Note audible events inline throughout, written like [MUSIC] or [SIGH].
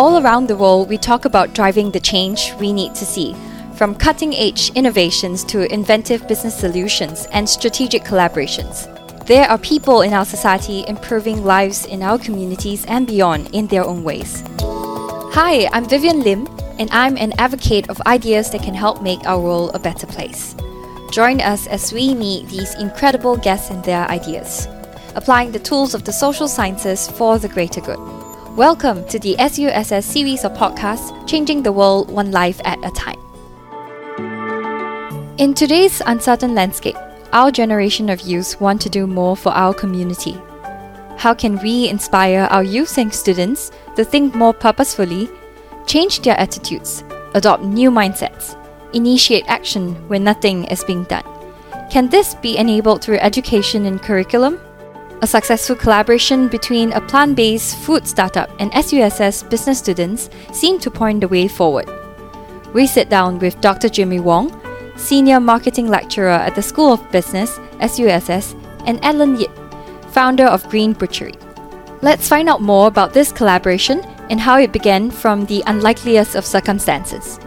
All around the world, we talk about driving the change we need to see, from cutting edge innovations to inventive business solutions and strategic collaborations. There are people in our society improving lives in our communities and beyond in their own ways. Hi, I'm Vivian Lim, and I'm an advocate of ideas that can help make our world a better place. Join us as we meet these incredible guests and their ideas, applying the tools of the social sciences for the greater good. Welcome to the SUSS series of podcasts, Changing the World One Life at a Time. In today's uncertain landscape, our generation of youth want to do more for our community. How can we inspire our youth and students to think more purposefully, change their attitudes, adopt new mindsets, initiate action when nothing is being done. Can this be enabled through education and curriculum? A successful collaboration between a plant based food startup and SUSS business students seemed to point the way forward. We sit down with Dr. Jimmy Wong, Senior Marketing Lecturer at the School of Business, SUSS, and Alan Yip, founder of Green Butchery. Let's find out more about this collaboration and how it began from the unlikeliest of circumstances.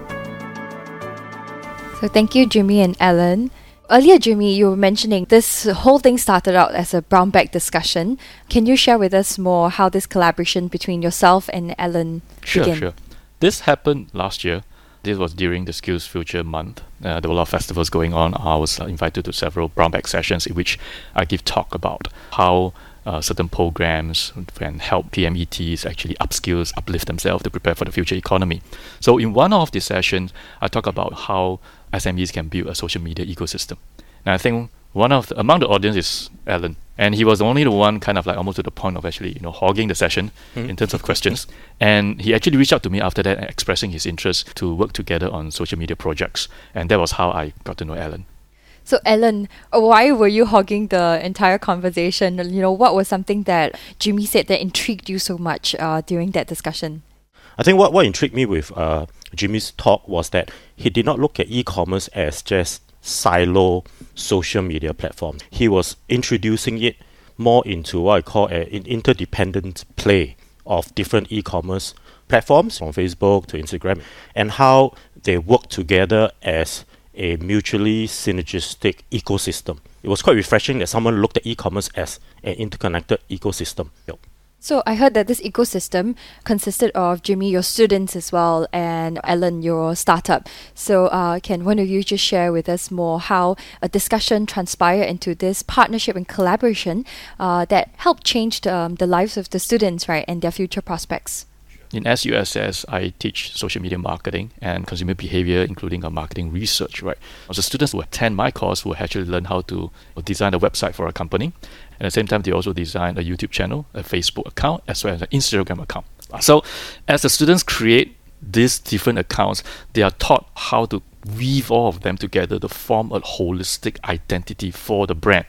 So thank you, Jimmy and Alan. Earlier, Jimmy, you were mentioning this whole thing started out as a brown bag discussion. Can you share with us more how this collaboration between yourself and Alan Sure, began? sure. This happened last year. This was during the SkillsFuture month. Uh, there were a lot of festivals going on. I was invited to several brown bag sessions in which I give talk about how uh, certain programs can help PMETs actually upskills, uplift themselves to prepare for the future economy. So in one of the sessions, I talk about how SMEs can build a social media ecosystem. And I think one of the, among the audience is Alan, and he was only the one kind of like almost to the point of actually you know hogging the session in terms of questions. And he actually reached out to me after that, expressing his interest to work together on social media projects, and that was how I got to know Alan. So, Alan, why were you hogging the entire conversation? You know, what was something that Jimmy said that intrigued you so much uh, during that discussion? I think what, what intrigued me with uh, Jimmy's talk was that he did not look at e-commerce as just silo social media platform. He was introducing it more into what I call an interdependent play of different e-commerce platforms from Facebook to Instagram and how they work together as a mutually synergistic ecosystem. It was quite refreshing that someone looked at e-commerce as an interconnected ecosystem. Yep. So, I heard that this ecosystem consisted of Jimmy, your students as well, and Alan, your startup. So, uh, can one of you just share with us more how a discussion transpired into this partnership and collaboration uh, that helped change um, the lives of the students, right, and their future prospects? In SUSS, I teach social media marketing and consumer behavior, including uh, marketing research. Right, so students who attend my course will actually learn how to design a website for a company. And At the same time, they also design a YouTube channel, a Facebook account, as well as an Instagram account. So, as the students create these different accounts, they are taught how to weave all of them together to form a holistic identity for the brand.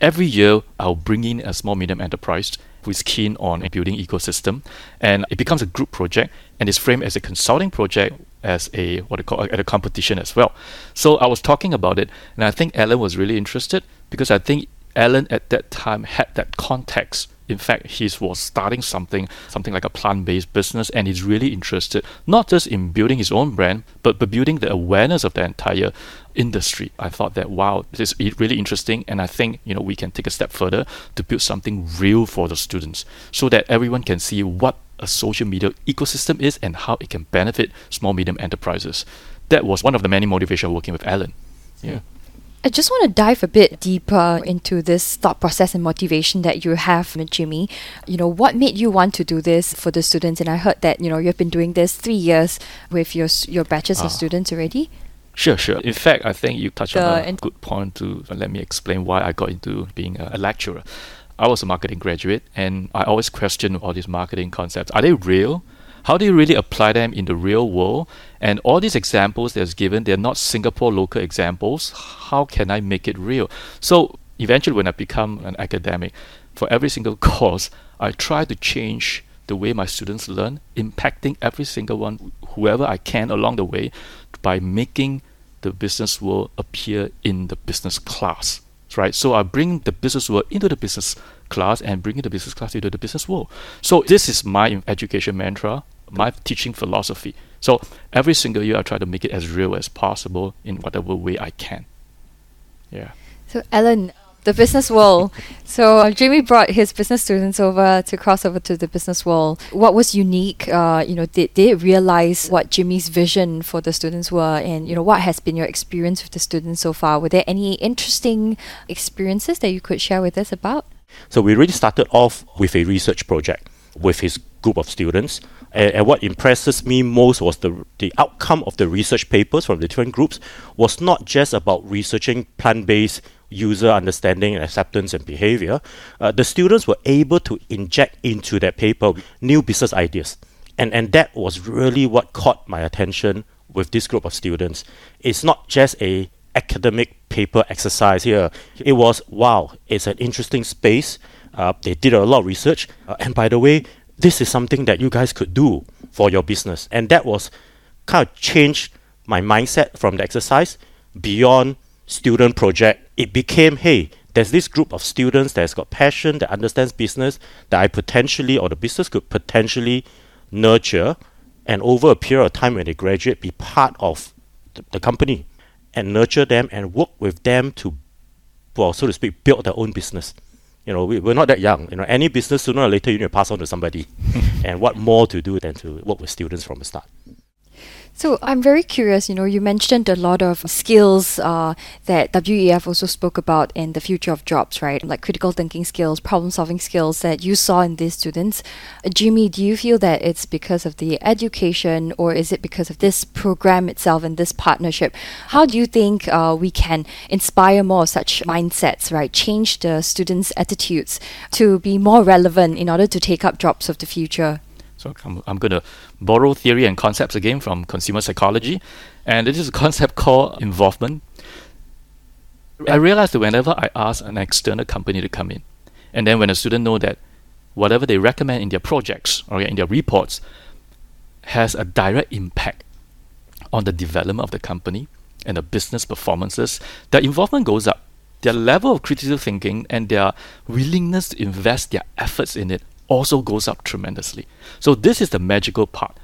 Every year, I'll bring in a small medium enterprise who is keen on building ecosystem, and it becomes a group project and is framed as a consulting project as a what they call at a competition as well. So I was talking about it, and I think Alan was really interested because I think Alan at that time had that context. In fact, he was starting something, something like a plant-based business, and he's really interested not just in building his own brand, but, but building the awareness of the entire industry. I thought that wow, this is really interesting, and I think you know we can take a step further to build something real for the students, so that everyone can see what a social media ecosystem is and how it can benefit small medium enterprises. That was one of the many motivations working with Alan. Yeah. I just want to dive a bit deeper into this thought process and motivation that you have, Jimmy. You know, what made you want to do this for the students? And I heard that you know you've been doing this three years with your your batches Ah. of students already. Sure, sure. In fact, I think you touched The on a good point to let me explain why I got into being a, a lecturer. I was a marketing graduate, and I always questioned all these marketing concepts. Are they real? How do you really apply them in the real world? And all these examples that's given, they're not Singapore local examples. How can I make it real? So eventually, when I become an academic, for every single [LAUGHS] course, I try to change the way my students learn, impacting every single one, whoever I can along the way, by making the business world appear in the business class. Right? So I bring the business world into the business class and bringing the business class into the business world. So this is my education mantra my teaching philosophy. So every single year, I try to make it as real as possible in whatever way I can. Yeah. So, Alan, the business world. [LAUGHS] so uh, Jimmy brought his business students over to cross over to the business world. What was unique? Uh, you know, did they realize what Jimmy's vision for the students were, and you know, what has been your experience with the students so far? Were there any interesting experiences that you could share with us about? So we really started off with a research project with his group of students. And, and, what impresses me most was the, the outcome of the research papers from the different groups was not just about researching plant-based user understanding and acceptance and behavior. Uh, the students were able to inject into that paper new business ideas. And, and that was really what caught my attention with this group of students. It's not just a academic paper exercise here. It was, wow, it's an interesting space. Uh, they did a lot of research. Uh, and by the way, this is something that you guys could do for your business. And that was kind of changed my mindset from the exercise beyond student project. It became, hey, there's this group of students that's got passion, that understands business, that I potentially, or the business could potentially nurture, and over a period of time when they graduate, be part of the, the company and nurture them and work with them to, well, so to speak, build their own business. You know, we, we're not that young. You know, any business sooner or later you need to pass on to somebody. [LAUGHS] and what more to do than to work with students from the start? So I'm very curious. You know, you mentioned a lot of skills uh, that WEF also spoke about in the future of jobs, right? Like critical thinking skills, problem-solving skills that you saw in these students. Uh, Jimmy, do you feel that it's because of the education, or is it because of this program itself and this partnership? How do you think uh, we can inspire more such mindsets, right? Change the students' attitudes to be more relevant in order to take up jobs of the future. I'm, I'm going to borrow theory and concepts again from consumer psychology, and it is a concept [LAUGHS] called involvement. I realized that whenever I ask an external company to come in, and then when a student know that whatever they recommend in their projects or in their reports has a direct impact on the development of the company and the business performances, their involvement goes up. Their level of critical thinking and their willingness to invest their efforts in it also goes up tremendously. So this is the magical part.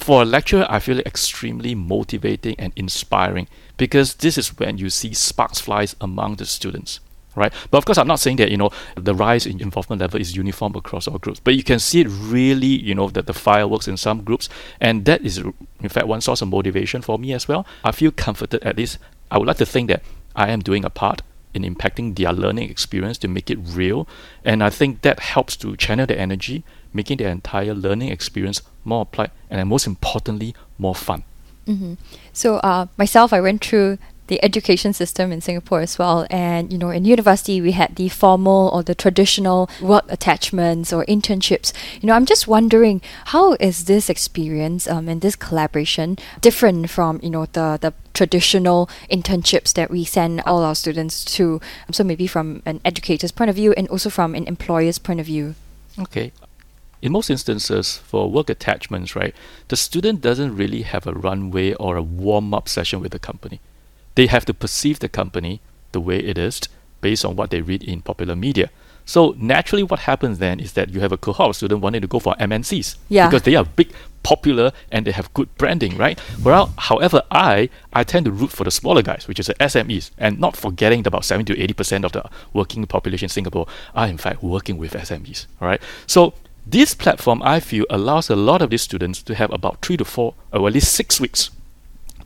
For a lecturer, I feel extremely motivating and inspiring because this is when you see sparks flies among the students. Right? But of course, I'm not saying that you know the rise in involvement level is uniform across all groups. But you can see it really, you know, that the fireworks in some groups, and that is in fact one source of motivation for me as well. I feel comforted at least. I would like to think that I am doing a part in impacting their learning experience to make it real. And I think that helps to channel the energy, making the entire learning experience more applied and most importantly, more fun. Mm-hmm. So uh, myself, I went through the education system in Singapore as well. And, you know, in university, we had the formal or the traditional work attachments or internships. You know, I'm just wondering, how is this experience um, and this collaboration different from, you know, the, the traditional internships that we send all our students to? So maybe from an educator's point of view and also from an employer's point of view. Okay in most instances, for work attachments, right, the student doesn't really have a runway or a warm up session with the company they have to perceive the company the way it is based on what they read in popular media. So naturally, what happens then is that you have a cohort of students wanting to go for MNCs yeah. because they are big, popular, and they have good branding, right? Well, however, I I tend to root for the smaller guys, which is the SMEs, and not forgetting that about seventy to eighty percent of the working population in Singapore are in fact working with SMEs, right? So this platform, I feel, allows a lot of these students to have about three to four, or at least six weeks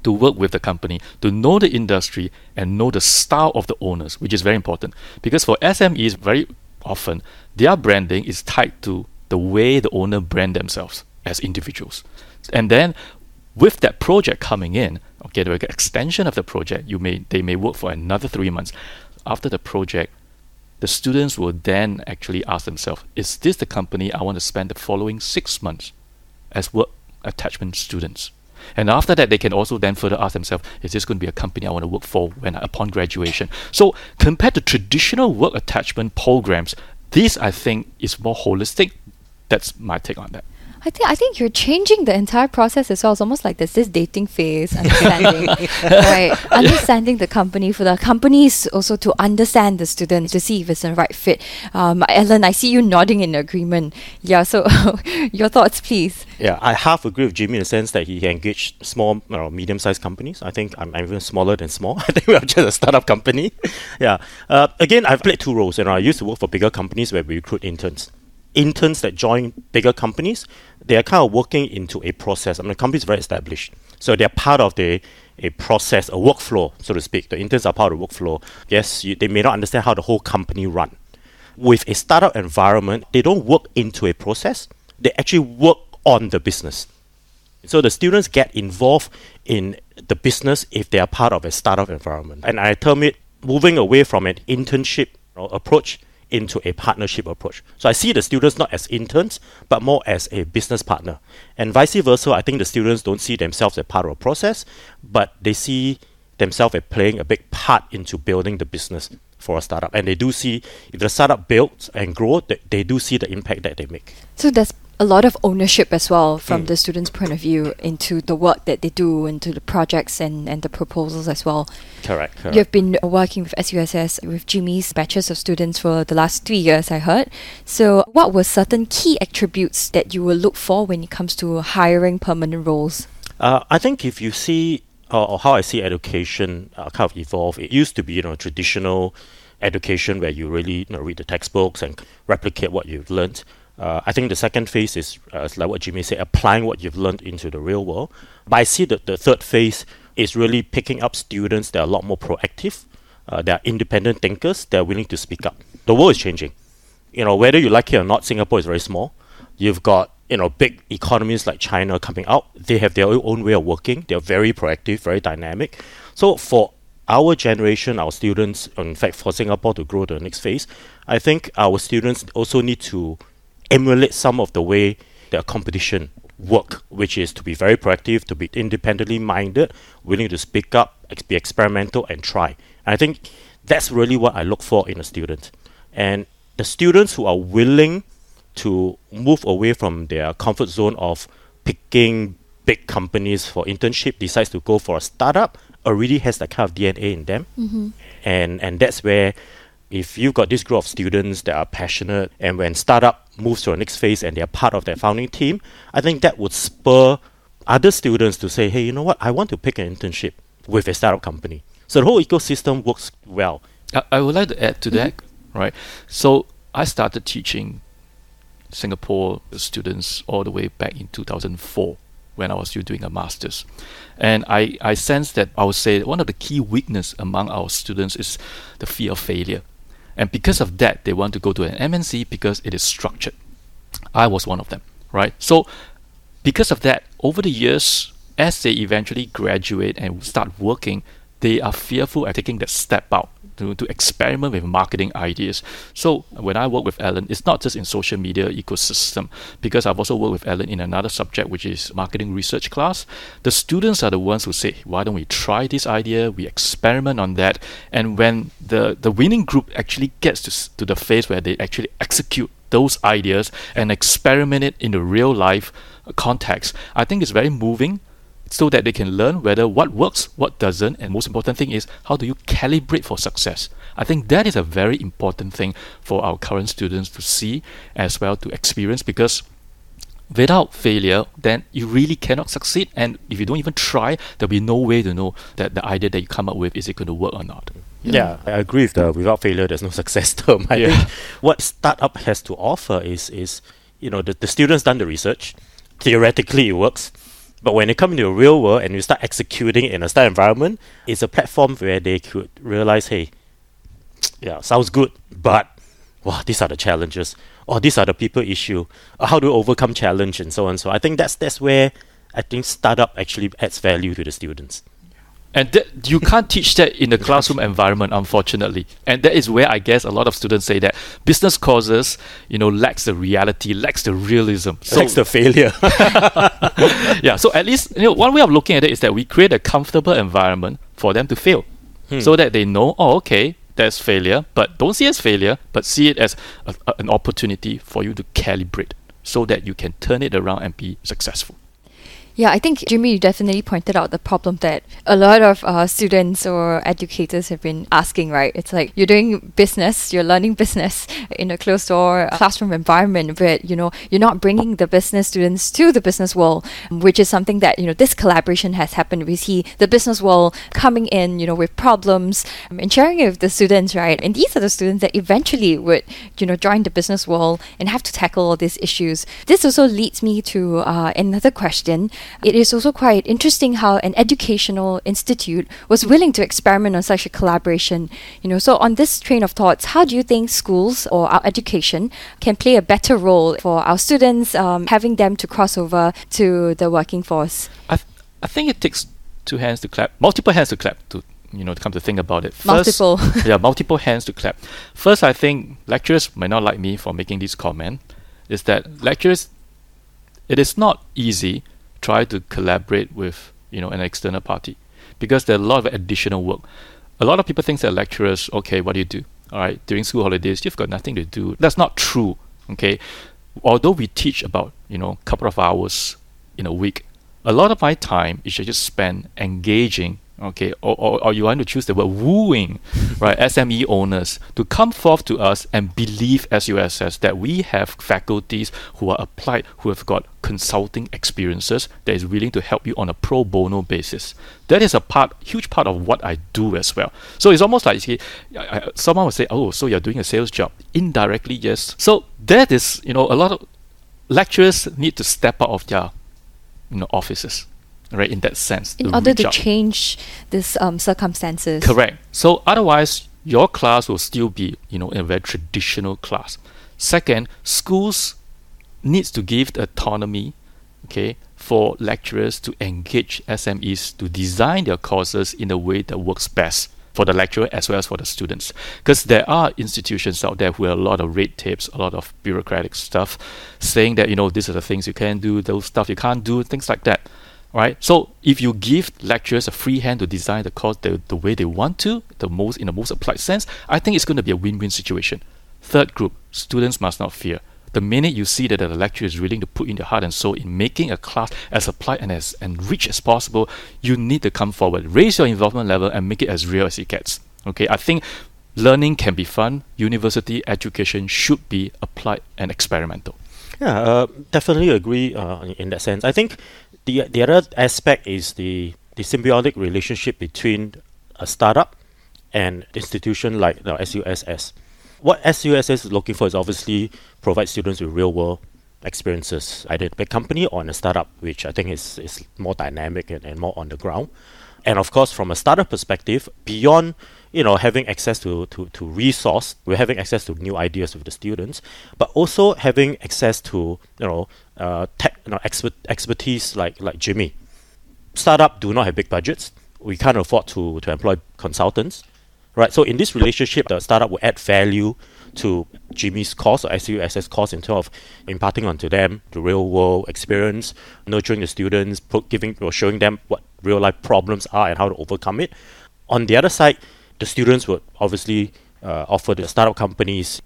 to work with the company, to know the industry and know the style of the owners, which is very important. Because for SMEs, very often their branding is tied to the way the owner brand themselves as individuals. And then with that project coming in, okay, the extension of the project, you may they may work for another three months. After the project, the students will then actually ask themselves, is this the company I want to spend the following six months as work attachment students? And after that, they can also then further ask themselves, is this going to be a company I want to work for when upon graduation? So compared to traditional work attachment programs, this I think is more holistic. That's my take on that. I think I think you're changing the entire process as well. It's almost like there's this dating phase, understanding, [LAUGHS] right? Understanding the company for the companies also to understand the student to see if it's the right fit. Um, Ellen, I see you nodding in agreement. Yeah. So, [LAUGHS] your thoughts, please. Yeah, I half agree with Jimmy in the sense that he engaged small or medium-sized companies. I think I'm, I'm even smaller than small. [LAUGHS] I think we're just a startup company. yeah. Uh, again, I've played two roles. You know, I used to work for bigger companies where we recruit interns interns that join bigger companies, they are kind of working into a process. I mean, the company is very established, so they're part of the a process, a workflow, so to speak. The interns are part of the workflow. Yes, you, they may not understand how the whole company run. With a startup environment, they don't work into a process. They actually work on the business. So the students get involved in the business if they are part of a startup environment. And I term it moving away from an internship approach into a partnership approach. So I see the students not as interns, but more as a business partner. And vice versa, I think the students don't see themselves as part of a process, but they see themselves as playing a big part into building the business for a startup. And they do see if the startup builds and grows, they, they do see the impact that they make. So there's a lot of ownership as well from mm. the student's point of view into the work that they do, into the projects and, and the proposals as well. Correct, correct. You've been working with SUSS with Jimmy's batches of students for the last three years, I heard. So, what were certain key attributes that you will look for when it comes to hiring permanent roles? Uh, I think if you see uh, or how I see education uh, kind of evolve, it used to be you know traditional education where you really you know, read the textbooks and replicate what you've learned. Uh, I think the second phase is, uh, like what Jimmy said, applying what you've learned into the real world. But I see that the third phase is really picking up students that are a lot more proactive, uh, they are independent thinkers, they're willing to speak up. The world is changing. You know, whether you like it or not, Singapore is very small. You've got you know big economies like China coming out. They have their own way of working. They're very proactive, very dynamic. So for our generation, our students, in fact, for Singapore to grow to the next phase, I think our students also need to emulate some of the way their competition work, which is to be very proactive, to be independently minded, willing to speak up, ex- be experimental, and try. And I think that's really what I look for in a student. And the students who are willing to move away from their comfort zone of picking big companies for internship, decides to go for a startup, already has that kind of DNA in them. Mm-hmm. And and that's where if you've got this group of students that are passionate and when startup moves to the next phase and they're part of that founding team, I think that would spur other students to say, hey, you know what, I want to pick an internship with a startup company. So the whole ecosystem works well. I, I would like to add to mm-hmm. that, right? So I started teaching Singapore students all the way back in 2004 when I was still doing a master's. And I, I sense that I would say one of the key weakness among our students is the fear of failure. And because of that, they want to go to an MNC because it is structured. I was one of them, right? So, because of that, over the years, as they eventually graduate and start working, they are fearful at taking that step out to, to experiment with marketing ideas. So when I work with Ellen, it's not just in social media ecosystem, because I've also worked with Ellen in another subject, which is marketing research class. The students are the ones who say, why don't we try this idea? We experiment on that. And when the, the winning group actually gets to, to the phase where they actually execute those ideas and experiment it in the real life context, I think it's very moving so that they can learn whether what works, what doesn't, and most important thing is how do you calibrate for success. I think that is a very important thing for our current students to see as well to experience because without failure, then you really cannot succeed. And if you don't even try, there'll be no way to know that the idea that you come up with is it going to work or not. Yeah, yeah I agree with the without failure, there's no [LAUGHS] success term. I yeah. think what startup has to offer is is you know the, the students done the research. Theoretically, it works but when they come into the real world and you start executing in a startup environment, it's a platform where they could realize, hey, [TSK] yeah, sounds good, but wow, these are the challenges, or these are the people issue, or how we overcome challenge, and so on. So I think that's that's where I think startup actually adds value to the students. And that, you can't teach that in the classroom environment, unfortunately. And that is where I guess a lot of students say that business courses, you know, lacks the reality, lacks the realism. So, lacks the failure. [LAUGHS] yeah. So at least you know one way of looking at it is that we create a comfortable environment for them to fail, hmm. so that they know, oh, okay, there's failure, but don't see it as failure, but see it as a, a, an opportunity for you to calibrate so that you can turn it around and be successful. Yeah, I think Jimmy, you definitely pointed out the problem that a lot of uh, students or educators have been asking. Right, it's like you're doing business, you're learning business in a closed door classroom environment, but you know you're not bringing the business students to the business world, which is something that you know this collaboration has happened. We see the business world coming in, you know, with problems um, and sharing it with the students, right? And these are the students that eventually would you know join the business world and have to tackle all these issues. This also leads me to uh, another question it is also quite interesting how an educational institute was willing to experiment on such a collaboration. You know, so on this train of thoughts, how do you think schools or our education can play a better role for our students, um, having them to cross over to the working force? I, th- I think it takes two hands to clap, multiple hands to clap to you know, to come to think about it. First, multiple. [LAUGHS] yeah, multiple hands to clap. First, I think lecturers might not like me for making this comment. Is that lecturers? It is not easy try to collaborate with you know an external party because there are a lot of additional work. A lot of people think that lecturers, okay, what do you do? All right, during school holidays, you've got nothing to do. That's not true. Okay, although we teach about you know a couple of hours in a week, a lot of my time is just spent engaging okay, or, or, or you want to choose the word wooing, right, [LAUGHS] SME owners to come forth to us and believe SUSS that we have faculties who are applied, who have got consulting experiences that is willing to help you on a pro bono basis. That is a part, huge part of what I do as well. So it's almost like see, someone would say, "Oh, so you're doing a sales job?" Indirectly, yes. So that is, you know, a lot of lecturers need to step out of their, you know, offices right? In that sense, in order to out. change these um, circumstances. Correct. So otherwise, your class will still be, you know, a very traditional class. Second, schools needs to give the autonomy, okay, for lecturers to engage SMEs to design their courses in a way that works best for the lecturer as well as for the students. Because there are institutions out there who have a lot of red tapes, a lot of bureaucratic stuff, saying that, you know, these are the things you can do, those stuff you can't do, things like that right? So if you give lecturers a free hand to design the course the, the way they want to, the most in the most applied sense, I think it's going to be a win-win situation. Third group, students must not fear. The minute you see that the lecturer is willing to put in their heart and soul in making a class as applied and as enriched as possible, you need to come forward, raise your involvement level, and make it as real as it gets. Okay, I think learning can be fun. University education should be applied and experimental. Yeah, uh, definitely agree uh, in that sense. I think the the other aspect is the the symbiotic relationship between a startup and institution like the SUSS. What SUSS is looking for is obviously provide students with real world experiences, either at a company or in a startup, which I think is, is more dynamic and, and more on the ground. And of course, from a startup perspective, beyond you know having access to, to, to resource, we're having access to new ideas with the students, but also having access to you know uh, tech you know, expert, expertise like like Jimmy. Startup do not have big budgets. We can't afford to to employ consultants, right? So in this relationship, the startup will add value to Jimmy's course or SUSS course in terms of imparting onto them the real world experience, nurturing the students, giving or showing them what real life problems are and how to overcome it. On the other side, the students would obviously uh, offer the startup companies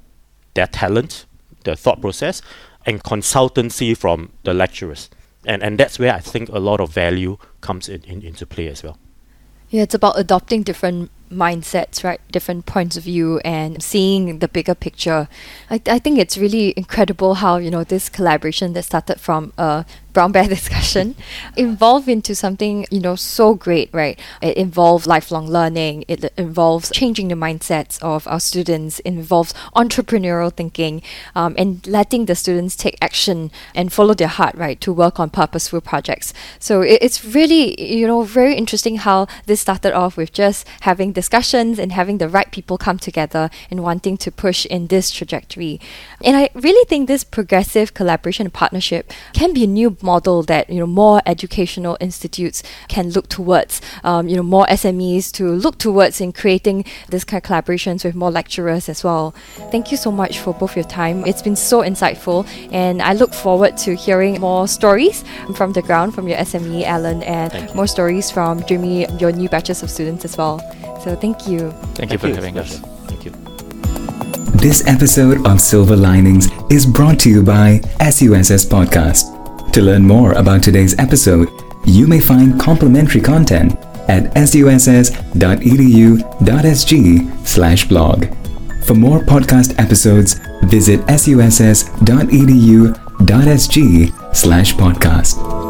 their talent, their thought process, and consultancy from the lecturers. And, and that's where I think a lot of value comes in, in, into play as well. Yeah, it's about adopting different mindsets, right? Different points of view and seeing the bigger picture. I, I think it's really incredible how, you know, this collaboration that started from a brown bear [LAUGHS] discussion evolve into something you know so great right it involves lifelong learning it involves changing the mindsets of our students it involves entrepreneurial thinking um, and letting the students take action and follow their heart right to work on purposeful projects so it, it's really you know very interesting how this started off with just having discussions and having the right people come together and wanting to push in this trajectory and i really think this progressive collaboration and partnership can be a new model that you know more educational institutes can look towards. Um, you know more SMEs to look towards in creating this kind of collaborations with more lecturers as well. Thank you so much for both your time. It's been so insightful, and I look forward to hearing more stories from the ground from your SME, Alan, and more stories from Jimmy, your new batches of students as well. So thank you. Thank, thank you for you. having us. Thank you. This episode of Silver Linings is brought to you by SUSS Podcast. To learn more about today's episode, you may find complimentary content at suss.edu.sg slash blog. For more podcast episodes, visit suss.edu.sg slash podcast.